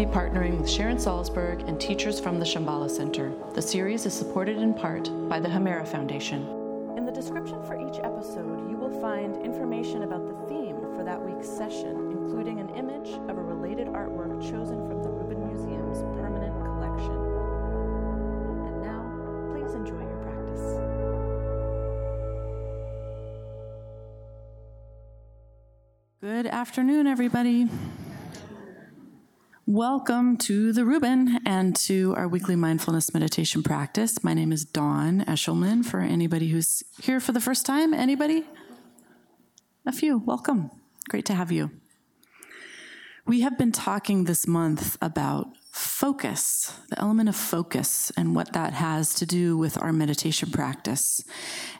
be partnering with Sharon Salzberg and teachers from the Shambhala Center. The series is supported in part by the Hemera Foundation. In the description for each episode, you will find information about the theme for that week's session, including an image of a related artwork chosen from the Rubin Museum's permanent collection. And now, please enjoy your practice. Good afternoon, everybody. Welcome to the Rubin and to our weekly mindfulness meditation practice. My name is Dawn Eshelman. For anybody who's here for the first time, anybody? A few. Welcome. Great to have you. We have been talking this month about focus, the element of focus, and what that has to do with our meditation practice.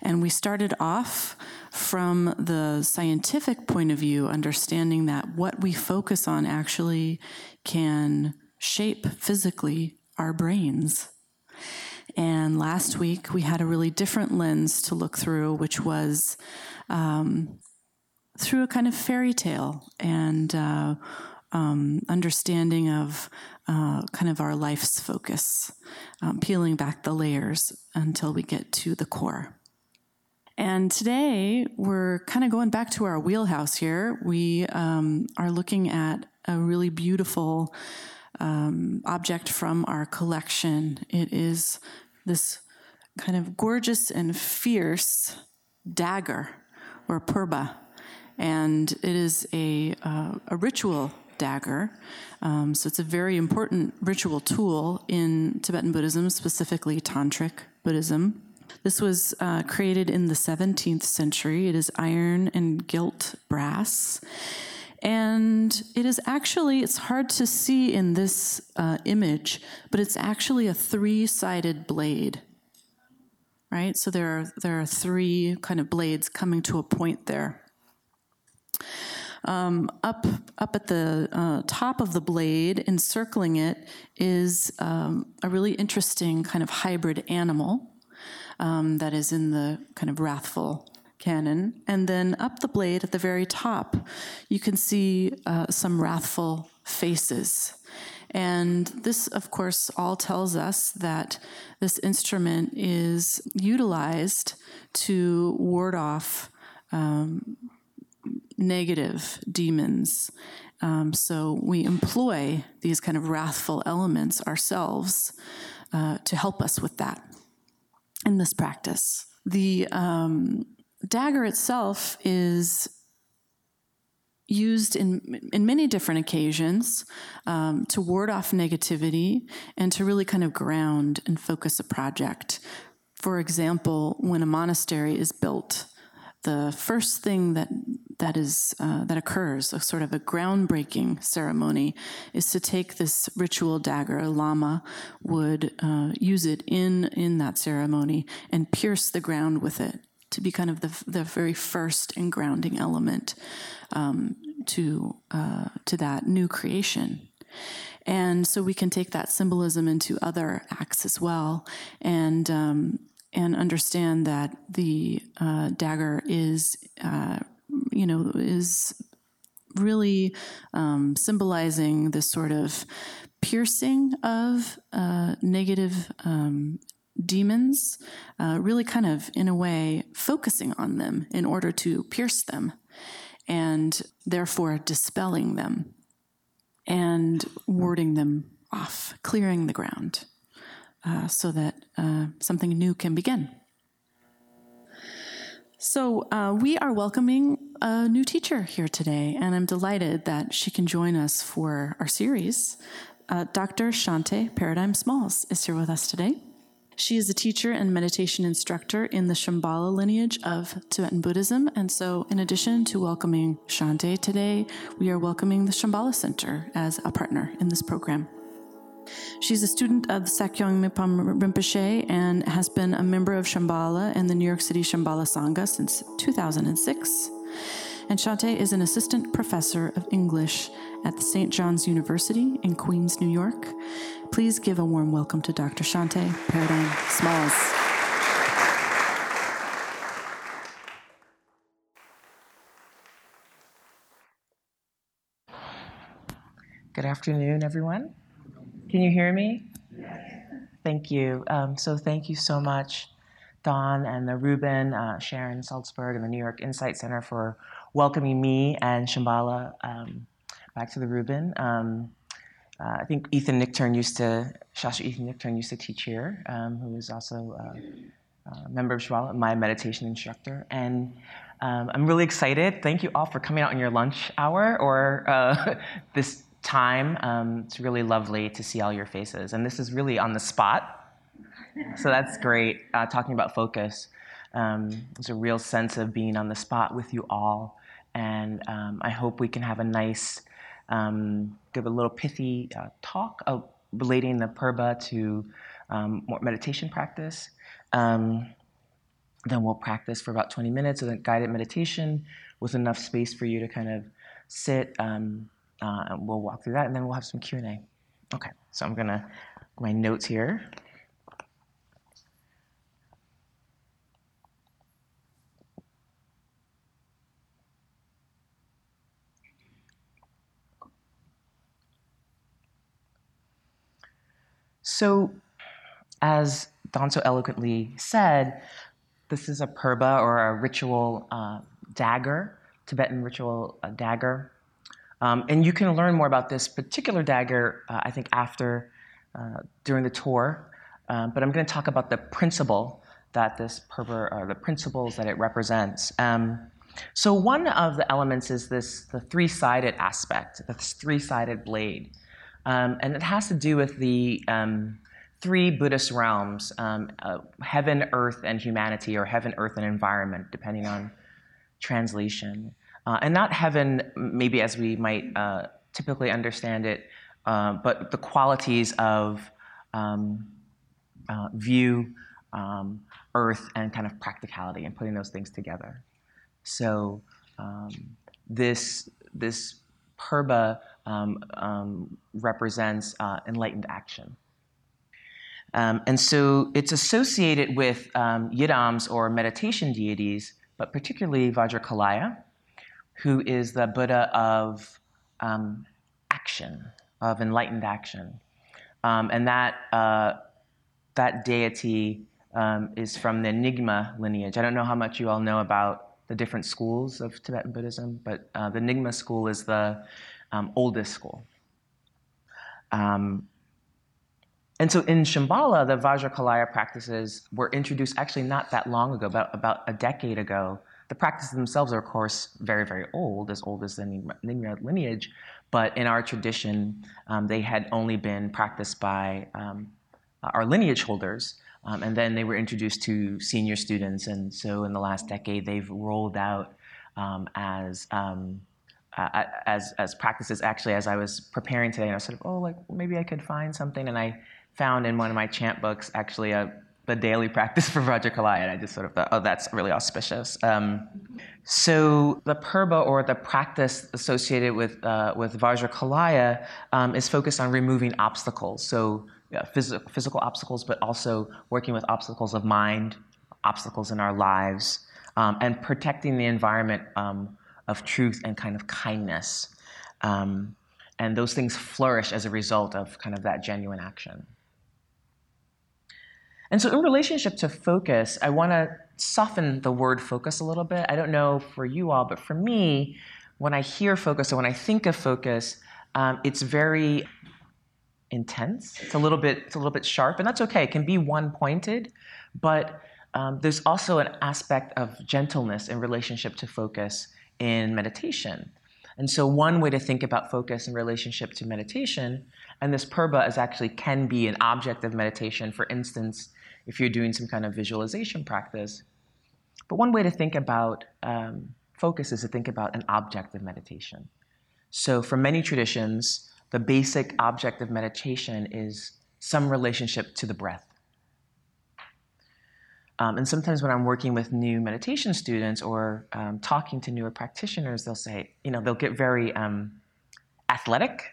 And we started off from the scientific point of view, understanding that what we focus on actually can shape physically our brains. And last week we had a really different lens to look through, which was um, through a kind of fairy tale and uh, um, understanding of uh, kind of our life's focus, um, peeling back the layers until we get to the core. And today we're kind of going back to our wheelhouse here. We um, are looking at a really beautiful um, object from our collection. It is this kind of gorgeous and fierce dagger or purba and it is a, uh, a ritual dagger. Um, so it's a very important ritual tool in Tibetan Buddhism, specifically Tantric Buddhism. This was uh, created in the 17th century. It is iron and gilt brass. And it is actually, it's hard to see in this uh, image, but it's actually a three sided blade. Right? So there are, there are three kind of blades coming to a point there. Um, up up at the uh, top of the blade, encircling it, is um, a really interesting kind of hybrid animal um, that is in the kind of wrathful canon. And then up the blade at the very top, you can see uh, some wrathful faces. And this, of course, all tells us that this instrument is utilized to ward off um, negative demons. Um, so we employ these kind of wrathful elements ourselves uh, to help us with that in this practice. The um, dagger itself is used in in many different occasions um, to ward off negativity and to really kind of ground and focus a project. For example, when a monastery is built, the first thing that that is uh, that occurs, a sort of a groundbreaking ceremony, is to take this ritual dagger. A lama would uh, use it in in that ceremony and pierce the ground with it to be kind of the the very first and grounding element um, to uh, to that new creation. And so we can take that symbolism into other acts as well. And um, and understand that the uh, dagger is, uh, you know, is really um, symbolizing this sort of piercing of uh, negative um, demons, uh, really kind of, in a way, focusing on them in order to pierce them and therefore dispelling them and warding them off, clearing the ground uh, so that uh, something new can begin. So, uh, we are welcoming a new teacher here today, and I'm delighted that she can join us for our series. Uh, Dr. Shante Paradigm Smalls is here with us today. She is a teacher and meditation instructor in the Shambhala lineage of Tibetan Buddhism. And so, in addition to welcoming Shante today, we are welcoming the Shambhala Center as a partner in this program. She's a student of Sakyong Mipam Rinpoche and has been a member of Shambhala and the New York City Shambhala Sangha since 2006. And Shante is an assistant professor of English at the St. John's University in Queens, New York. Please give a warm welcome to Dr. Shante Paradigm Smalls. Good afternoon, everyone. Can you hear me? Yes. Thank you. Um, so thank you so much, Dawn and the Rubin, uh, Sharon Salzberg, and the New York Insight Center for welcoming me and Shambhala um, back to the Rubin. Um, uh, I think Ethan Nichtern used to, Shastri Ethan Nichtern used to teach here, um, who is also uh, a member of Shambhala, my meditation instructor. And um, I'm really excited. Thank you all for coming out on your lunch hour or uh, this time. Um, it's really lovely to see all your faces. And this is really on the spot. So that's great, uh, talking about focus. Um, there's a real sense of being on the spot with you all. And um, I hope we can have a nice, um, give a little pithy uh, talk of relating the purba to um, more meditation practice. Um, then we'll practice for about 20 minutes of a guided meditation with enough space for you to kind of sit. Um, uh, and we'll walk through that, and then we'll have some Q&A. Okay, so I'm gonna, my notes here. So, as Dawn so eloquently said, this is a purba or a ritual uh, dagger, Tibetan ritual uh, dagger. Um, and you can learn more about this particular dagger, uh, I think, after, uh, during the tour. Um, but I'm going to talk about the principle that this purba, or the principles that it represents. Um, so one of the elements is this, the three-sided aspect, this three-sided blade. Um, and it has to do with the um, three Buddhist realms, um, uh, heaven, earth, and humanity, or heaven, earth, and environment, depending on translation. Uh, and not heaven, maybe as we might uh, typically understand it, uh, but the qualities of um, view, um, earth, and kind of practicality, and putting those things together. So um, this this purba um, um, represents uh, enlightened action. Um, and so it's associated with um, yidams or meditation deities, but particularly Vajrakilaya, who is the Buddha of um, action, of enlightened action. Um, and that, uh, that deity um, is from the Nyingma lineage. I don't know how much you all know about the different schools of Tibetan Buddhism, but uh, the Nyingma school is the um, oldest school. Um, and so in Shambhala, the Vajrakilaya practices were introduced actually not that long ago, about, about a decade ago, the practices themselves are, of course, very, very old, as old as the Nyingma lineage, but in our tradition, um, they had only been practiced by um, our lineage holders, um, and then they were introduced to senior students, and so in the last decade, they've rolled out um, as uh, as as practices. Actually, as I was preparing today, and I was sort of, oh, like maybe I could find something, and I found in one of my chant books actually a the daily practice for Vajrakilaya, and I just sort of thought, oh, that's really auspicious. Um, so the purba, or the practice associated with, uh, with Vajrakilaya, um, is focused on removing obstacles. So yeah, phys- physical obstacles, but also working with obstacles of mind, obstacles in our lives, um, and protecting the environment um, of truth and kind of kindness. Um, and those things flourish as a result of kind of that genuine action. And so, in relationship to focus, I want to soften the word focus a little bit. I don't know for you all, but for me, when I hear focus or when I think of focus, um, it's very intense. It's a little bit, it's a little bit sharp, and that's okay. It can be one pointed, but um, there's also an aspect of gentleness in relationship to focus in meditation. And so, one way to think about focus in relationship to meditation, and this purba is actually can be an object of meditation. For instance, if you're doing some kind of visualization practice. But one way to think about um, focus is to think about an object of meditation. So, for many traditions, the basic object of meditation is some relationship to the breath. Um, and sometimes when I'm working with new meditation students or um, talking to newer practitioners, they'll say, you know, they'll get very um, athletic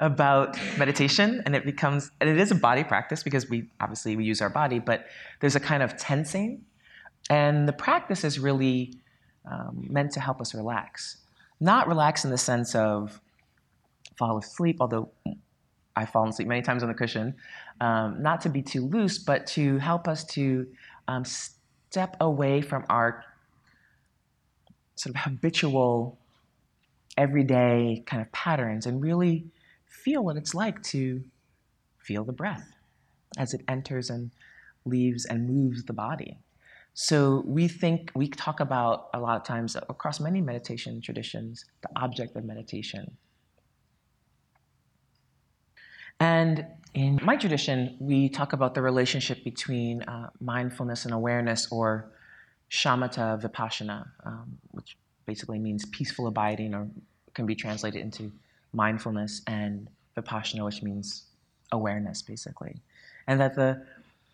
about meditation and it becomes and it is a body practice because we obviously we use our body but there's a kind of tensing and the practice is really um, meant to help us relax. Not relax in the sense of fall asleep although i've fallen asleep many times on the cushion um, not to be too loose but to help us to um, step away from our sort of habitual everyday kind of patterns and really feel what it's like to feel the breath as it enters and leaves and moves the body. So we think, we talk about a lot of times across many meditation traditions, the object of meditation. And in my tradition, we talk about the relationship between uh, mindfulness and awareness, or shamatha vipassana, um, which basically means peaceful abiding, or can be translated into mindfulness and vipassana, which means awareness, basically. And that the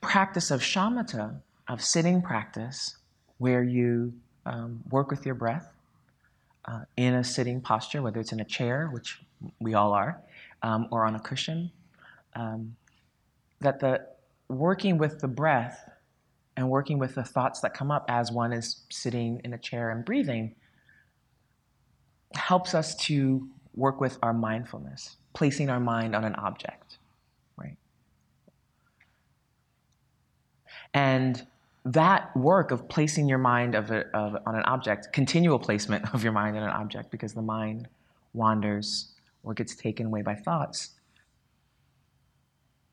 practice of shamatha, of sitting practice, where you um, work with your breath uh, in a sitting posture, whether it's in a chair, which we all are, um, or on a cushion, um, that the working with the breath and working with the thoughts that come up as one is sitting in a chair and breathing helps us to work with our mindfulness, placing our mind on an object, right? And that work of placing your mind of, a, of on an object, continual placement of your mind on an object, because the mind wanders or gets taken away by thoughts,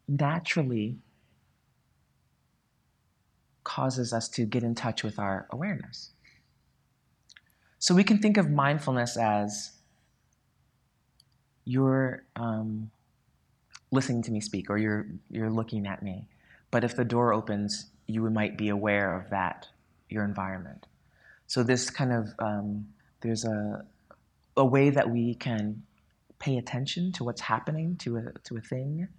naturally causes us to get in touch with our awareness. So we can think of mindfulness as you're um, listening to me speak or you're, you're looking at me. But if the door opens, you might be aware of that, your environment. So this kind of, um, there's a, a way that we can pay attention to what's happening to a, to a thing,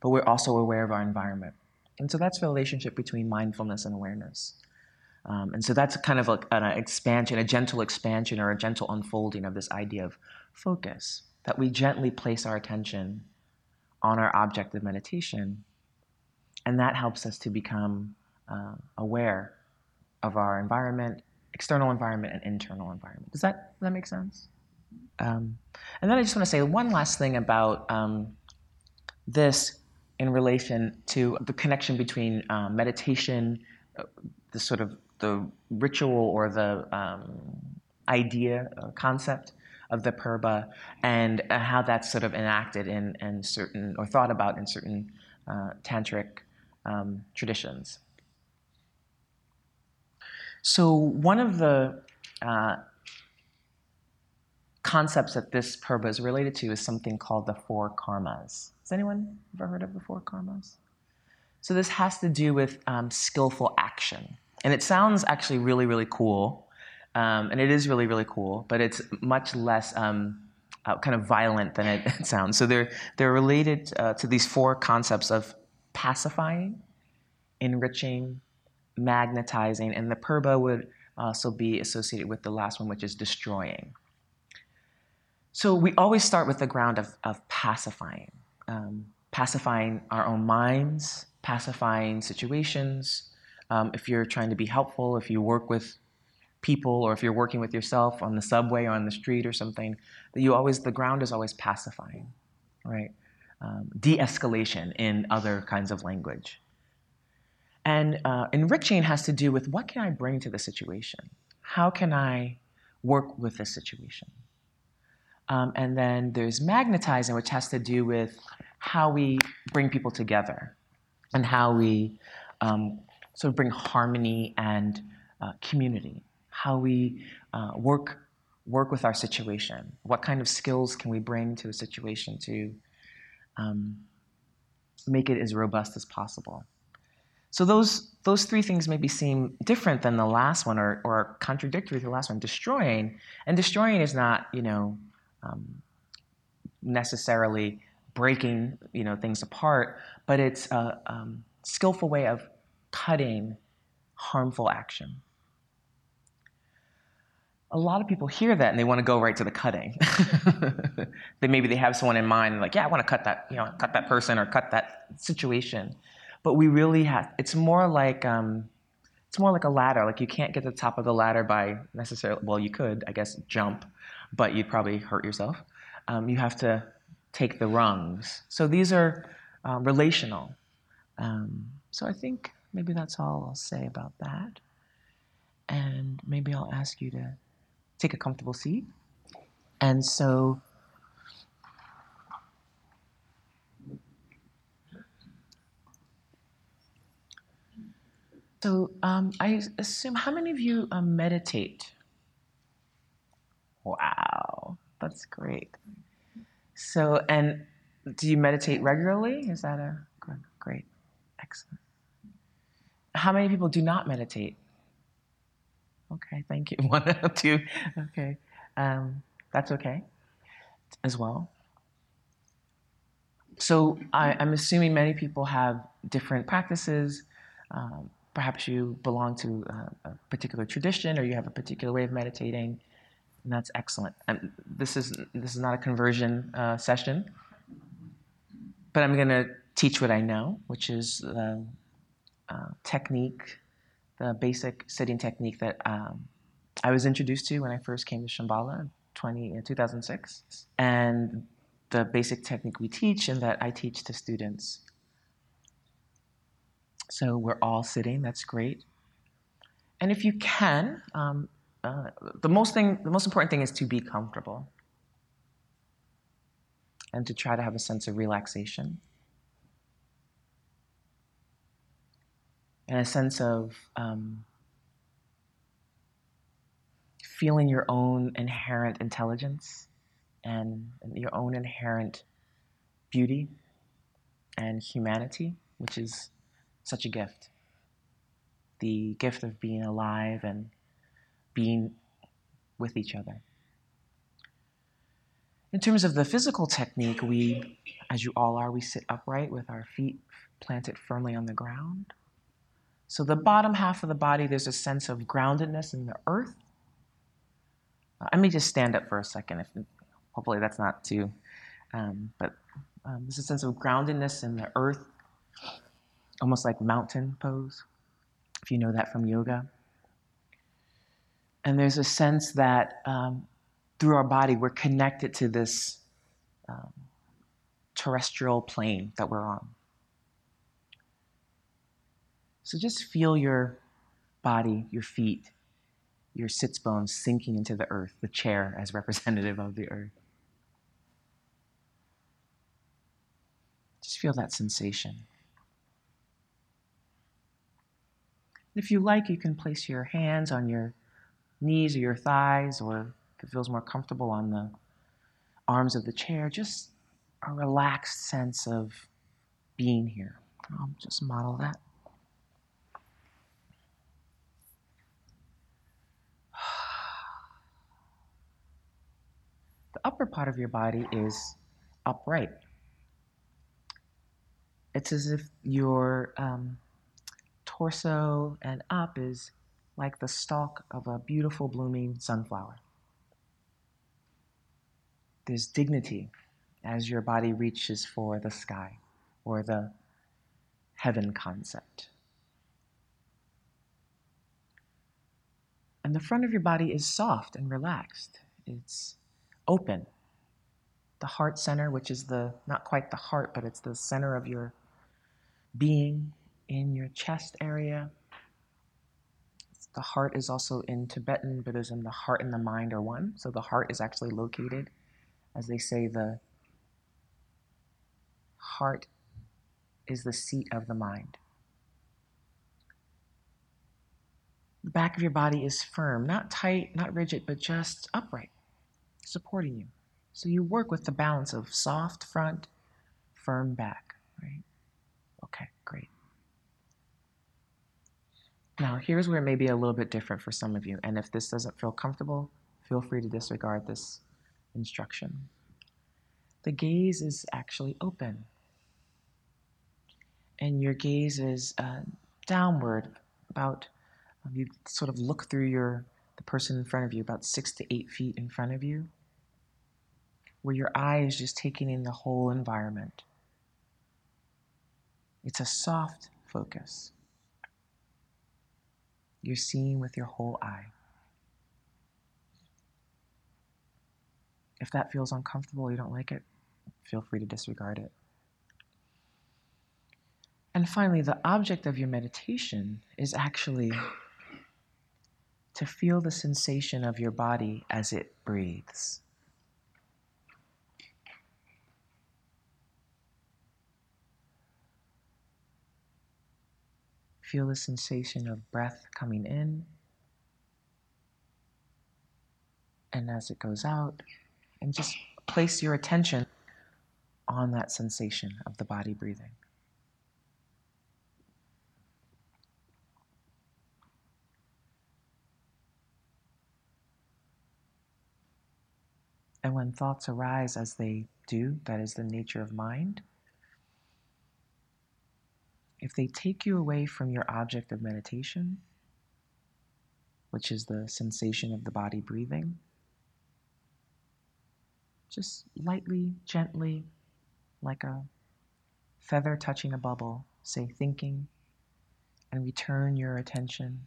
but we're also aware of our environment. And so that's the relationship between mindfulness and awareness. Um, and so that's kind of like an expansion, a gentle expansion or a gentle unfolding of this idea of focus, that we gently place our attention on our object of meditation. And that helps us to become uh, aware of our environment, external environment, and internal environment. Does that, does that make sense? Um, and then I just want to say one last thing about um, this in relation to the connection between um, meditation, uh, the sort of the ritual or the um, idea, uh, concept of the purba, and uh, how that's sort of enacted in, in certain, or thought about in certain uh, tantric um, traditions. So one of the uh, concepts that this purba is related to is something called the four karmas. Has anyone ever heard of the four karmas? So this has to do with um, skillful action. And it sounds actually really, really cool. Um, and it is really, really cool, but it's much less um, uh, kind of violent than it, it, sounds. So they're, they're related uh, to these four concepts of pacifying, enriching, magnetizing, and the purba would also be associated with the last one, which is destroying. So we always start with the ground of, of pacifying, um, pacifying our own minds, pacifying situations, um, if you're trying to be helpful, if you work with people, or if you're working with yourself on the subway or on the street or something, that you always the ground is always pacifying, right? Um, de-escalation in other kinds of language. And uh, enriching has to do with what can I bring to the situation? How can I work with the situation? Um, and then there's magnetizing, which has to do with how we bring people together and how we um, sort of bring harmony and uh, community, how we uh, work work with our situation. What kind of skills can we bring to a situation to um, make it as robust as possible? So those those three things maybe seem different than the last one, or or contradictory to the last one. Destroying and destroying is not you know um, necessarily breaking you know things apart, but it's a um, skillful way of cutting harmful action. A lot of people hear that and they want to go right to the cutting. maybe they have someone in mind, like, yeah, I want to cut that, you know, cut that person or cut that situation. But we really have. It's more like um, it's more like a ladder. Like you can't get to the top of the ladder by necessarily. Well, you could, I guess, jump, but you'd probably hurt yourself. Um, you have to take the rungs. So these are uh, relational. Um, so I think maybe that's all I'll say about that. And maybe I'll ask you to take a comfortable seat. And so So um, I assume, how many of you um, meditate? Wow, that's great. So, and do you meditate regularly? Is that a great, excellent? How many people do not meditate? Okay, thank you. One, two, okay. Um, that's okay as well. So I, am assuming many people have different practices. Um, perhaps you belong to a, a, particular tradition or you have a particular way of meditating, and that's excellent. This is this is not a conversion uh, session, but I'm going to teach what I know, which is the uh, technique, the basic sitting technique that um, I was introduced to when I first came to Shambhala in 20, 2006, and the basic technique we teach and that I teach to students so we're all sitting. That's great. And if you can, um, uh, the most thing, the most important thing is to be comfortable and to try to have a sense of relaxation and a sense of um, feeling your own inherent intelligence and your own inherent beauty and humanity, which is such a gift. The gift of being alive and being with each other. In terms of the physical technique, we, as you all are, we sit upright with our feet planted firmly on the ground. So, the bottom half of the body, there's a sense of groundedness in the earth. Uh, let me just stand up for a second. If, hopefully, that's not too, um, but um, there's a sense of groundedness in the earth almost like mountain pose, if you know that from yoga. And there's a sense that um, through our body, we're connected to this um, terrestrial plane that we're on. So just feel your body, your feet, your sits bones sinking into the earth, the chair as representative of the earth. Just feel that sensation. If you like, you can place your hands on your knees or your thighs, or if it feels more comfortable, on the arms of the chair. Just a relaxed sense of being here. I'll just model that. Upper part of your body is upright. It's as if you're um, torso and up is like the stalk of a beautiful blooming sunflower. There's dignity as your body reaches for the sky or the heaven concept. And the front of your body is soft and relaxed. It's open. The heart center, which is the not quite the heart, but it's the center of your being, in your chest area. The heart is also in Tibetan Buddhism, the heart and the mind are one. So the heart is actually located, as they say, the heart is the seat of the mind. The back of your body is firm, not tight, not rigid, but just upright, supporting you. So you work with the balance of soft front, firm back, right? Okay, great. Now, here's where it may be a little bit different for some of you. And if this doesn't feel comfortable, feel free to disregard this instruction. The gaze is actually open. And your gaze is uh, downward, about Um, you sort of look through your the person in front of you, about six to eight feet in front of you, where your eye is just taking in the whole environment. It's a soft focus. You're seeing with your whole eye. If that feels uncomfortable, you don't like it, feel free to disregard it. And finally, the object of your meditation is actually to feel the sensation of your body as it breathes. Feel the sensation of breath coming in and as it goes out, and just place your attention on that sensation of the body breathing. And when thoughts arise as they do, that is the nature of mind, if they take you away from your object of meditation, which is the sensation of the body breathing, just lightly, gently, like a feather touching a bubble, say thinking, and return your attention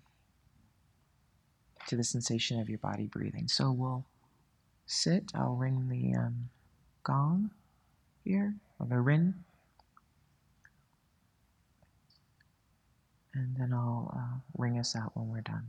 to the sensation of your body breathing. So we'll sit, I'll ring the um, gong here, or the rin. And then I'll uh, ring us out when we're done.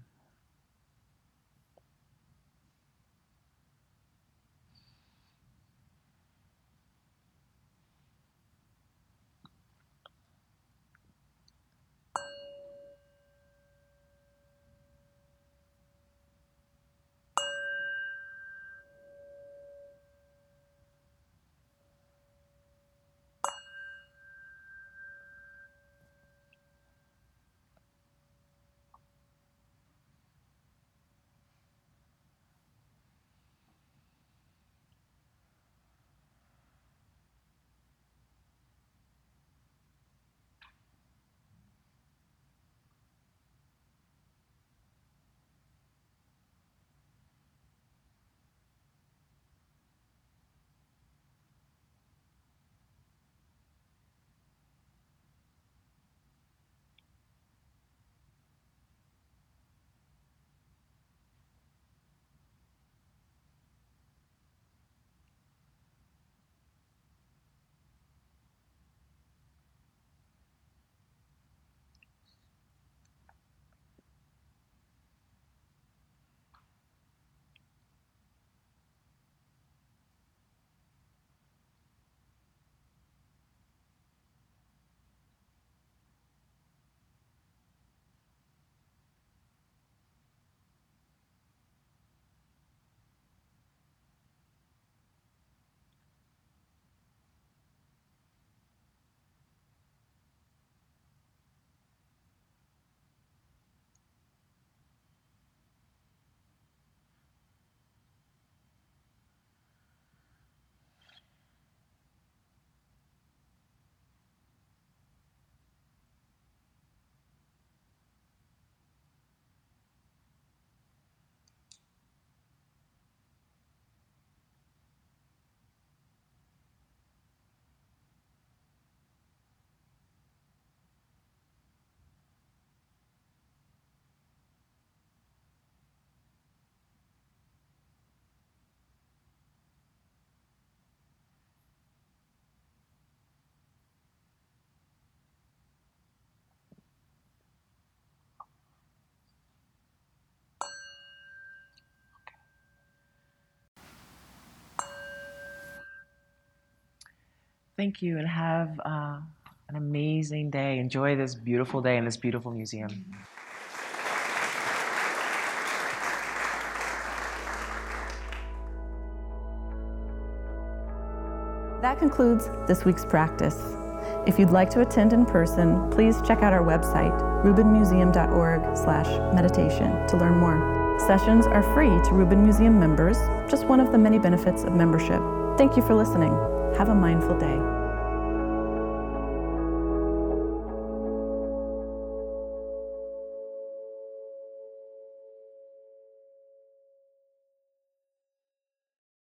Thank you, and have uh, an amazing day. Enjoy this beautiful day in this beautiful museum. That concludes this week's practice. If you'd like to attend in person, please check out our website, rubinmuseum.org/meditation to learn more. Sessions are free to Rubin Museum members, just one of the many benefits of membership. Thank you for listening. Have a mindful day.